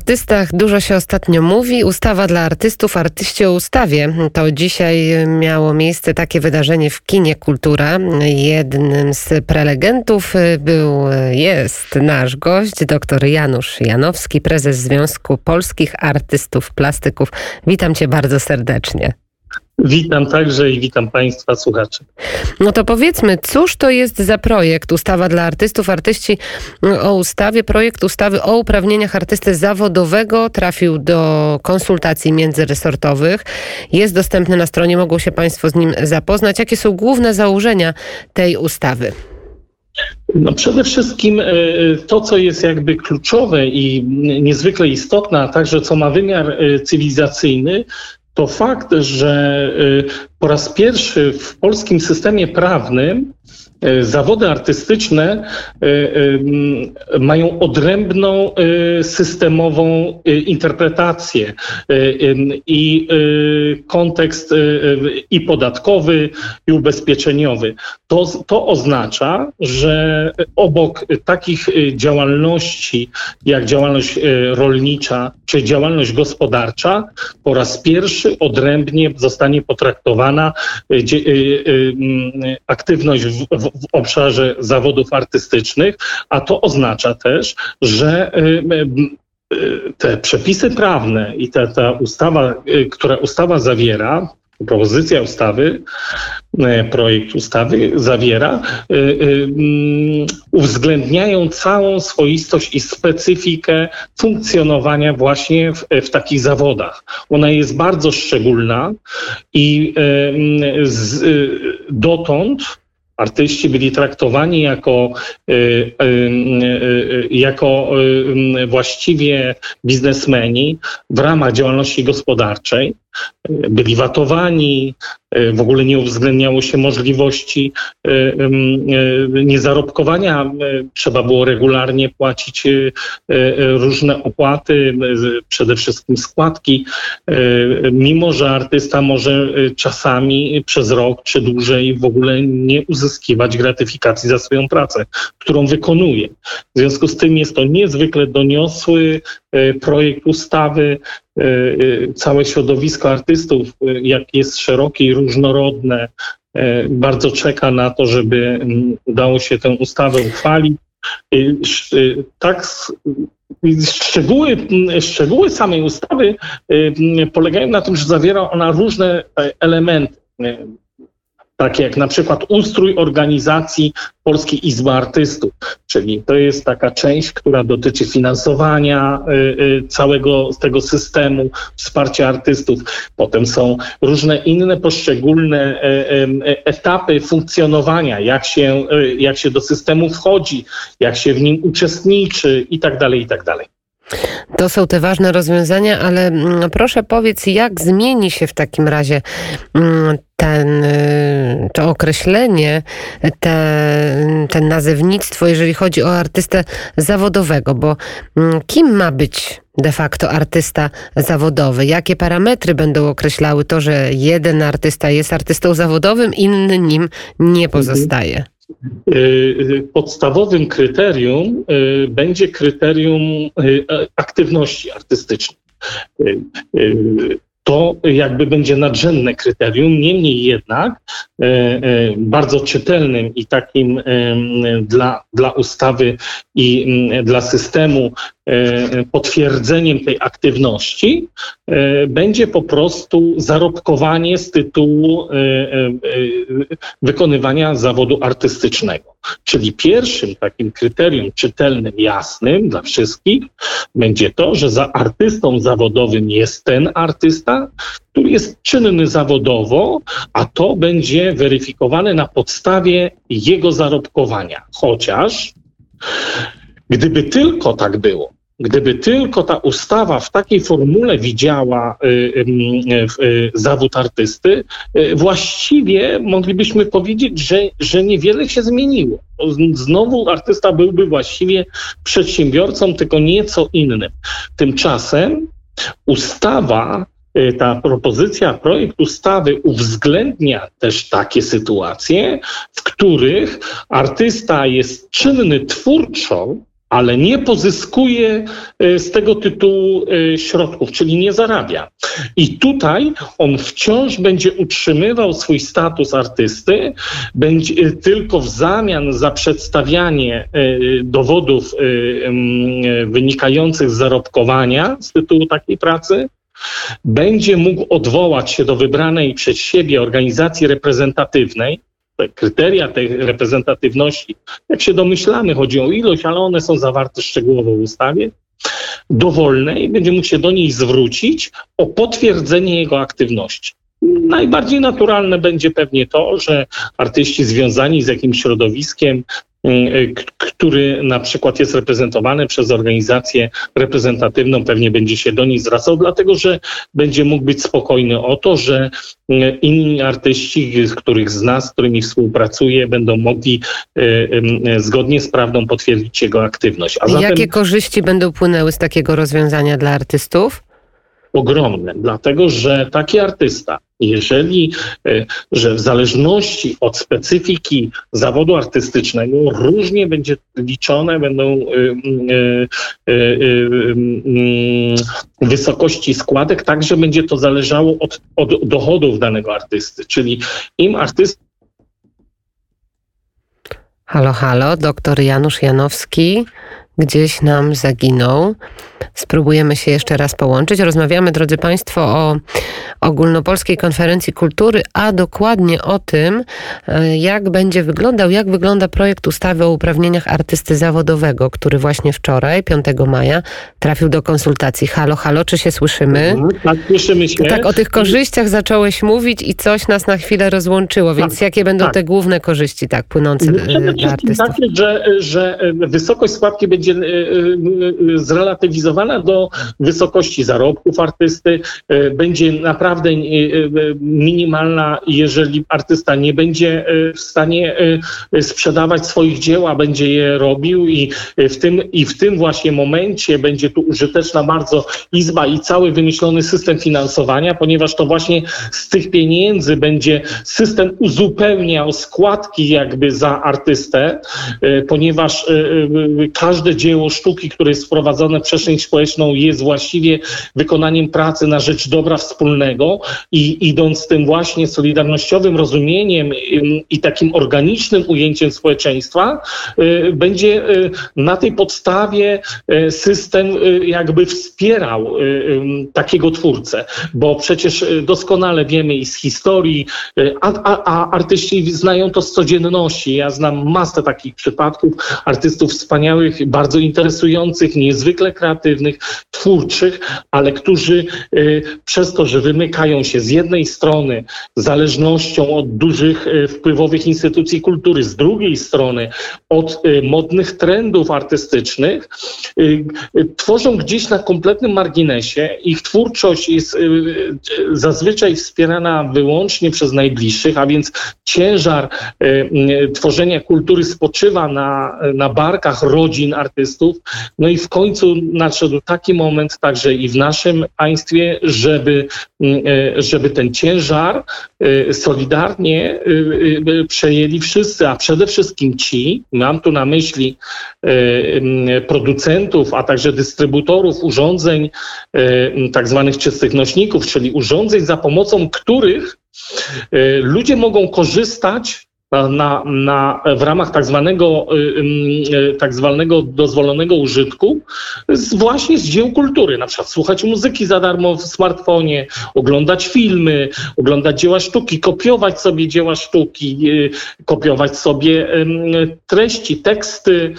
artystach dużo się ostatnio mówi. Ustawa dla artystów, artyści o ustawie. To dzisiaj miało miejsce takie wydarzenie w kinie Kultura. Jednym z prelegentów był, jest nasz gość, dr Janusz Janowski, prezes Związku Polskich Artystów Plastyków. Witam cię bardzo serdecznie. Witam także i witam Państwa słuchaczy. No to powiedzmy, cóż to jest za projekt Ustawa dla Artystów? Artyści o ustawie, projekt ustawy o uprawnieniach artysty zawodowego trafił do konsultacji międzyresortowych. Jest dostępny na stronie, mogą się Państwo z nim zapoznać. Jakie są główne założenia tej ustawy? No przede wszystkim e, to, co jest jakby kluczowe i niezwykle istotne, a także co ma wymiar e, cywilizacyjny, to fakt, że y, po raz pierwszy w polskim systemie prawnym zawody artystyczne e, e, mają odrębną systemową interpretację i kontekst i podatkowy, i ubezpieczeniowy. To, to oznacza, że obok takich działalności jak działalność rolnicza czy działalność gospodarcza, po raz pierwszy odrębnie zostanie potraktowana aktywność w, w w obszarze zawodów artystycznych, a to oznacza też, że y, y, te przepisy prawne i ta, ta ustawa, y, która ustawa zawiera, propozycja ustawy, projekt ustawy zawiera, uwzględniają całą swoistość i specyfikę funkcjonowania właśnie w, w takich zawodach. Ona jest bardzo szczególna i z, dotąd artyści byli traktowani jako, y, y, y, jako właściwie biznesmeni w ramach działalności gospodarczej byli watowani, e, w ogóle nie uwzględniało się możliwości e, e, niezarobkowania. Trzeba było regularnie płacić różne opłaty, przede wszystkim składki, mimo że artysta może czasami przez rok czy dłużej w ogóle nie uzyskiwać gratyfikacji za swoją pracę, którą wykonuje. W związku z tym jest to niezwykle doniosły projekt ustawy, E, e, całe środowisko artystów, e, jak jest szerokie i różnorodne, bardzo czeka na to, żeby mm, udało się tę ustawę uchwalić. Tak, szczegóły, szczegóły samej ustawy polegają na tym, że zawiera ona różne elementy takie jak na przykład ustrój organizacji Polskiej Izby Artystów, czyli to jest taka część, która dotyczy finansowania y, y, całego tego systemu wsparcia artystów. Potem są różne inne poszczególne y, etapy funkcjonowania, jak się, jak się do systemu wchodzi, jak się w nim uczestniczy i tak dalej, i tak dalej. To są te ważne rozwiązania, ale mm, proszę powiedz, jak zmieni się w takim razie mm, ten, y, to określenie, te, ten nazewnictwo, jeżeli chodzi o artystę zawodowego, bo mm, kim ma być de facto artysta zawodowy? Jakie parametry będą określały to, że jeden artysta jest artystą zawodowym, inny nim nie pozostaje? Y, podstawowym kryterium y, będzie kryterium y, aktywności artystycznej. To jakby będzie nadrzędne kryterium, niemniej jednak bardzo czytelnym i takim dla, dla ustawy i dla systemu potwierdzeniem tej aktywności e, będzie po prostu zarobkowanie z tytułu e, wykonywania zawodu artystycznego. Czyli pierwszym takim kryterium czytelnym, jasnym dla wszystkich będzie to, że za artystą zawodowym jest ten artysta, który jest czynny zawodowo, a to będzie weryfikowane na podstawie jego zarobkowania. Chociaż Gdyby tylko tak było, Gdyby tylko ta ustawa w takiej formule widziała y, y, y, zawód artysty, właściwie moglibyśmy powiedzieć, że, że niewiele się zmieniło. Znowu artysta byłby właściwie przedsiębiorcą, tylko nieco innym. Tymczasem ustawa ta propozycja, projekt ustawy uwzględnia też takie sytuacje, w których artysta jest czynny twórczo, ale nie pozyskuje e, z tego tytułu e, środków, czyli nie zarabia. I tutaj on wciąż będzie utrzymywał swój status artysty, będzie tylko w zamian za przedstawianie dowodów wynikających z zarobkowania z tytułu takiej pracy, będzie mógł odwołać się do wybranej przez siebie organizacji reprezentatywnej, te kryteria tej reprezentatywności, jak się domyślamy, chodzi o ilość, ale one są zawarte szczegółowo w ustawie, dowolnej, będzie mógł się do niej zwrócić o potwierdzenie jego aktywności. Najbardziej naturalne będzie pewnie to, że artyści związani z jakimś środowiskiem który na przykład jest reprezentowany przez organizację reprezentatywną, pewnie będzie się do niej zwracał, dlatego że będzie mógł być spokojny o to, że y, inni artyści, z których z nas, z którymi współpracuje, będą mogli y, zgodnie z prawdą potwierdzić jego aktywność. Zatem... Jakie korzyści będą płynęły z takiego rozwiązania dla artystów? ogromne, dlatego że taki artysta, jeżeli, e, że w zależności od specyfiki zawodu artystycznego różnie będzie liczone będą e, e, mm, wysokości składek, także będzie to zależało od, od dochodów danego artysty, czyli im artysta Halo, halo, doktor Janusz Janowski gdzieś nam zaginął. Spróbujemy się jeszcze raz połączyć. Rozmawiamy, drodzy Państwo, o ogólnopolskiej konferencji kultury, a dokładnie o tym, e, jak będzie wyglądał, jak wygląda projekt ustawy o uprawnieniach artysty zawodowego, który właśnie wczoraj, 5 maja, trafił do konsultacji. Halo, halo, czy się słyszymy? Mhm, tak, słyszymy się. Tak, o tych korzyściach zacząłeś mówić i coś nas na chwilę rozłączyło, więc tak, jakie będą tak. te główne korzyści tak płynące Przede dla artystów? Takie, że, że wysokość składki będzie e, e, zrelatywizowana do wysokości zarobków artysty, będzie naprawdę e, e, minimalna, jeżeli artysta nie będzie e, w stanie sprzedawać swoich dzieł, a będzie je robił i w tym, i w tym właśnie momencie będzie tu użyteczna bardzo izba i cały wymyślony system finansowania, ponieważ to właśnie z tych pieniędzy będzie system uzupełniał składki jakby za artystę, ponieważ każde dzieło sztuki, które jest wprowadzone w przestrzeń społeczną jest właściwie wykonaniem pracy na rzecz dobra wspólnego i idąc tym właśnie solidarnościowym rozumieniem i takim organicznym ujęciem społeczeństwa, y, będzie y, na tej podstawie y, system jakby wspierał takiego twórcę, bo przecież doskonale wiemy i z historii, a, a, a artyści znają to z codzienności. Ja znam masę takich przypadków artystów wspaniałych, bardzo interesujących, niezwykle kreatywnych, twórczych, ale którzy przez to, że wymykają się z jednej strony zależnością od dużych e, wpływowych instytucji kultury, z drugiej strony od e, modnych trendów artystycznych, tworzą gdzieś na kompletnym marginesie. Ich twórczość jest zazwyczaj wspierana wyłącznie przez najbliższych, a więc ciężar tworzenia kultury spoczywa na, na barkach rodzin artystów. No i w końcu nadszedł taki moment także i w naszym państwie, żeby E, żeby ten ciężar e, solidarnie e, przejęli wszyscy, a przede wszystkim ci, mam tu na myśli producentów, a także dystrybutorów urządzeń, tak zwanych czystych nośników, czyli urządzeń, za pomocą których ludzie mogą korzystać na, na, w ramach tak zwanego, y, y, tak zwanego dozwolonego użytku z, właśnie z dzieł kultury. Na przykład słuchać muzyki za darmo w smartfonie, oglądać filmy, oglądać dzieła sztuki, kopiować sobie dzieła sztuki, y, kopiować sobie treści, teksty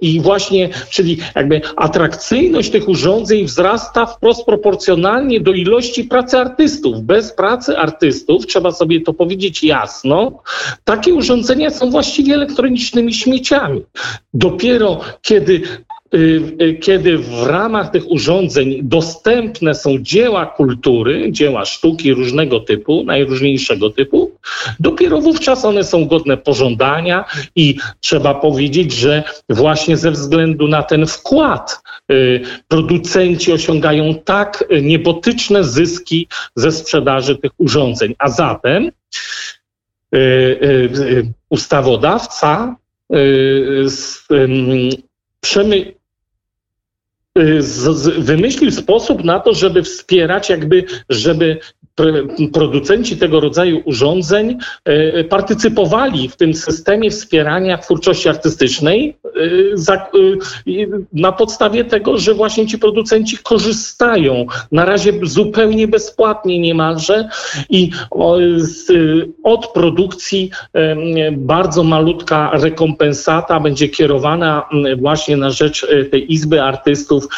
i właśnie, czyli jakby atrakcyjność tych urządzeń wzrasta wprost proporcjonalnie do ilości pracy artystów. Bez pracy artystów, trzeba sobie to powiedzieć jasno, takie urządzenia są właściwie elektronicznymi śmieciami. Dopiero kiedy y, y, kiedy w ramach tych urządzeń dostępne są dzieła kultury, dzieła sztuki różnego typu, najróżniejszego typu, dopiero wówczas one są godne pożądania i trzeba powiedzieć, że właśnie ze względu na ten wkład y, producenci osiągają tak niebotyczne zyski ze sprzedaży tych urządzeń. A zatem Y, y, ustawodawca y, wymyślił sposób na to, żeby wspierać, jakby, żeby producenci tego rodzaju urządzeń e, partycypowali w tym systemie wspierania twórczości artystycznej e, e, na podstawie tego, że właśnie ci producenci korzystają na razie zupełnie bezpłatnie niemalże i od produkcji bardzo malutka rekompensata będzie kierowana właśnie na rzecz tej Izby Artystów.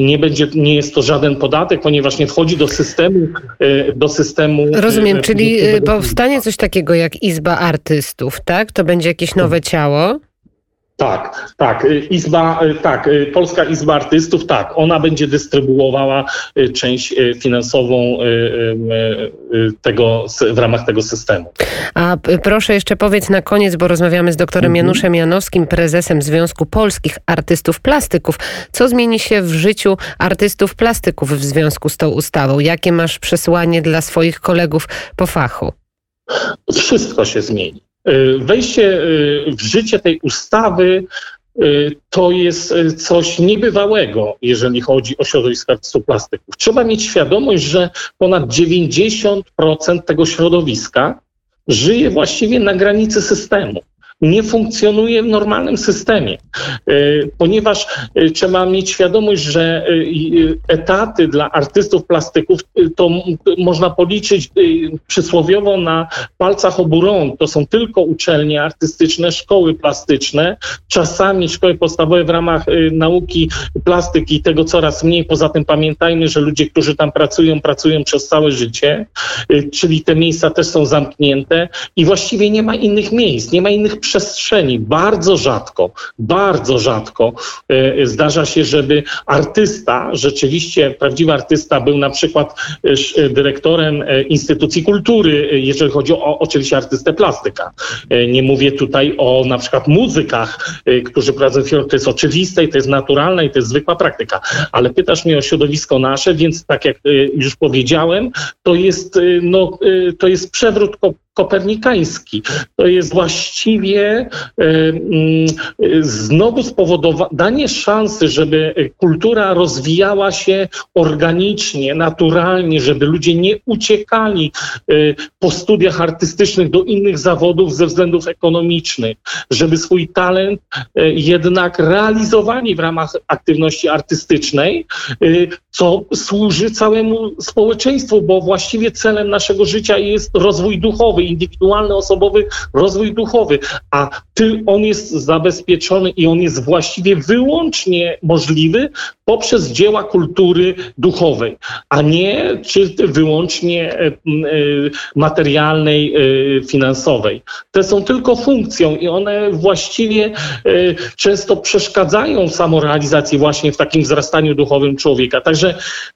Nie, będzie, nie jest to żaden podatek, ponieważ nie wchodzi do systemu do systemu. Rozumiem, e, czyli e, powstanie coś takiego jak Izba Artystów, tak? To będzie jakieś nowe ciało? Tak, tak. Y, Izba, y, tak, y, Polska Izba Artystów, tak, ona będzie dystrybuowała część finansową tego, w ramach tego systemu. A proszę jeszcze powiedz na koniec, bo rozmawiamy z doktorem mhm. Januszem Janowskim, prezesem Związku Polskich Artystów Plastyków. Co zmieni się w życiu artystów plastyków w związku z tą ustawą? Jakie masz przesłanie dla swoich kolegów po fachu? Wszystko się zmieni. Y, wejście y, w życie tej ustawy y, to jest coś niebywałego, jeżeli chodzi o środowisko artystów plastyków. Trzeba mieć świadomość, że ponad 90% tego środowiska żyje właściwie na granicy systemu nie funkcjonuje w normalnym systemie, e, ponieważ e, trzeba mieć świadomość, że e, etaty dla artystów plastyków to można policzyć przysłowiowo na palcach obu rąk. To są tylko uczelnie artystyczne, szkoły plastyczne, czasami szkoły podstawowe w ramach nauki plastyki, tego coraz mniej. Poza tym pamiętajmy, że ludzie, którzy tam pracują, pracują przez całe życie, czyli te miejsca też są zamknięte i właściwie nie ma innych miejsc, nie ma innych przestrzeni. Bardzo rzadko, bardzo rzadko e, zdarza się, żeby artysta, rzeczywiście prawdziwy artysta był na przykład e, dyrektorem e, instytucji kultury, jeżeli chodzi o oczywiście artystę plastyka. Nie mówię tutaj o na przykład muzykach, którzy prowadzą film, to jest oczywiste i to jest naturalne i to jest zwykła praktyka. Ale pytasz mnie o środowisko nasze, więc tak jak już powiedziałem, to jest, no, to jest przewrót kopernikański. To jest właściwie e, mm, znowu spowodowanie szansy, żeby kultura rozwijała się organicznie, naturalnie, żeby ludzie nie uciekali e, po studiach artystycznych do innych zawodów ze względów ekonomicznych, żeby swój talent e, jednak realizowali w ramach aktywności artystycznej, co służy całemu społeczeństwu, bo właściwie celem naszego życia jest rozwój duchowy indywidualny, osobowy rozwój duchowy, a ty, on jest zabezpieczony i on jest właściwie wyłącznie możliwy poprzez dzieła kultury duchowej, a nie czy wyłącznie e, e, materialnej, e, finansowej. Te są tylko funkcją i one właściwie często przeszkadzają samorealizacji właśnie w takim wzrastaniu duchowym człowieka. Także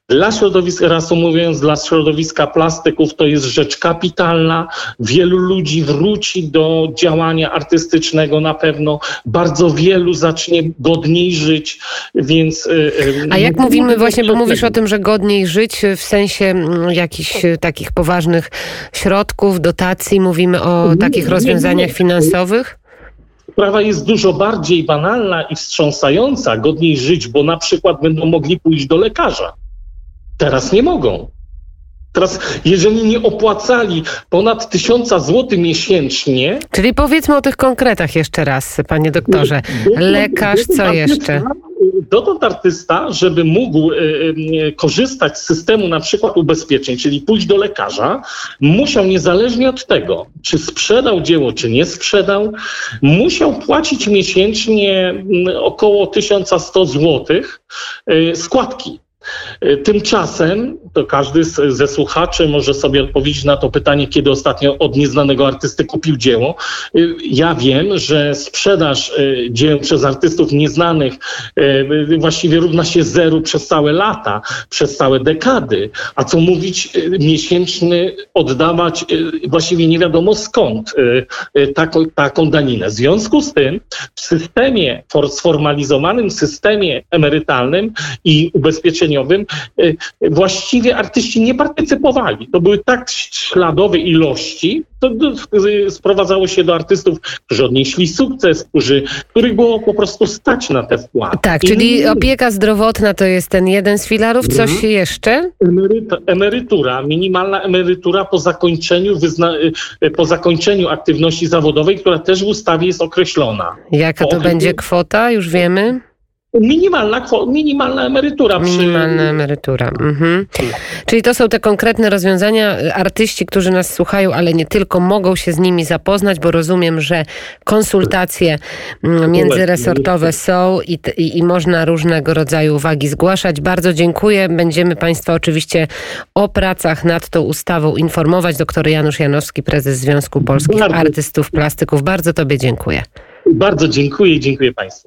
dla środowiska, reasumując, dla środowiska plastyków to jest rzecz kapitalna. Wielu ludzi wróci do działania artystycznego na pewno. Bardzo wielu zacznie godniej żyć, więc a jak mówimy właśnie, bo mówisz o tym, że godniej żyć w sensie mm, jakichś takich poważnych środków, dotacji, mówimy o takich rozwiązaniach finansowych? Sprawa jest dużo bardziej banalna i wstrząsająca, godniej żyć, bo na przykład będą mogli pójść do lekarza. Teraz nie mogą. Teraz, jeżeli nie opłacali ponad tysiąca złotych miesięcznie. Czyli powiedzmy o tych konkretach jeszcze raz, panie doktorze. Lekarz, co jeszcze? dotąd artysta, żeby mógł e, e, korzystać z systemu na przykład ubezpieczeń, czyli pójść do lekarza, musiał niezależnie od tego, czy sprzedał dzieło, czy nie sprzedał, musiał płacić miesięcznie około 1100 zł e, składki. E, tymczasem, to każdy ze słuchaczy może sobie odpowiedzieć na to pytanie, kiedy ostatnio od nieznanego artysty kupił dzieło. E, ja wiem, że sprzedaż e, dzieł przez artystów nieznanych właściwie równa się zeru przez całe lata, przez całe dekady. A co mówić, miesięczny oddawać właściwie nie wiadomo skąd taką, taką daninę. W związku z tym w systemie, sformalizowanym systemie emerytalnym i ubezpieczeniowym y, właściwie artyści nie partycypowali. To były tak śladowe ilości, to sprowadzało się do artystów, którzy odnieśli sukces, którzy, których było po prostu stać na te wkłady. Tak, czyli opieka zdrowotna to jest ten jeden z filarów. Coś Mhm. jeszcze? Emeryta, emerytura, minimalna emerytura po zakończeniu, wyzna, y, po zakończeniu aktywności zawodowej, która też w ustawie jest określona. Jaka to będzie kwota? Już wiemy? Minimalna, minimalna emerytura. przy- Minimalna emerytura. Mhm. Czyli to są te konkretne rozwiązania. Artyści, którzy nas słuchają, ale nie tylko, mogą się z nimi zapoznać, bo rozumiem, że konsultacje mm, międzyresortowe są i, i, i można różnego rodzaju uwagi zgłaszać. Bardzo dziękuję. Będziemy Państwa oczywiście o pracach nad tą ustawą informować. Doktor Janusz Janowski, prezes Związku Polskich. Artystów Plastyków. Bardzo Tobie dziękuję. Bardzo dziękuję i dziękuję Państwu.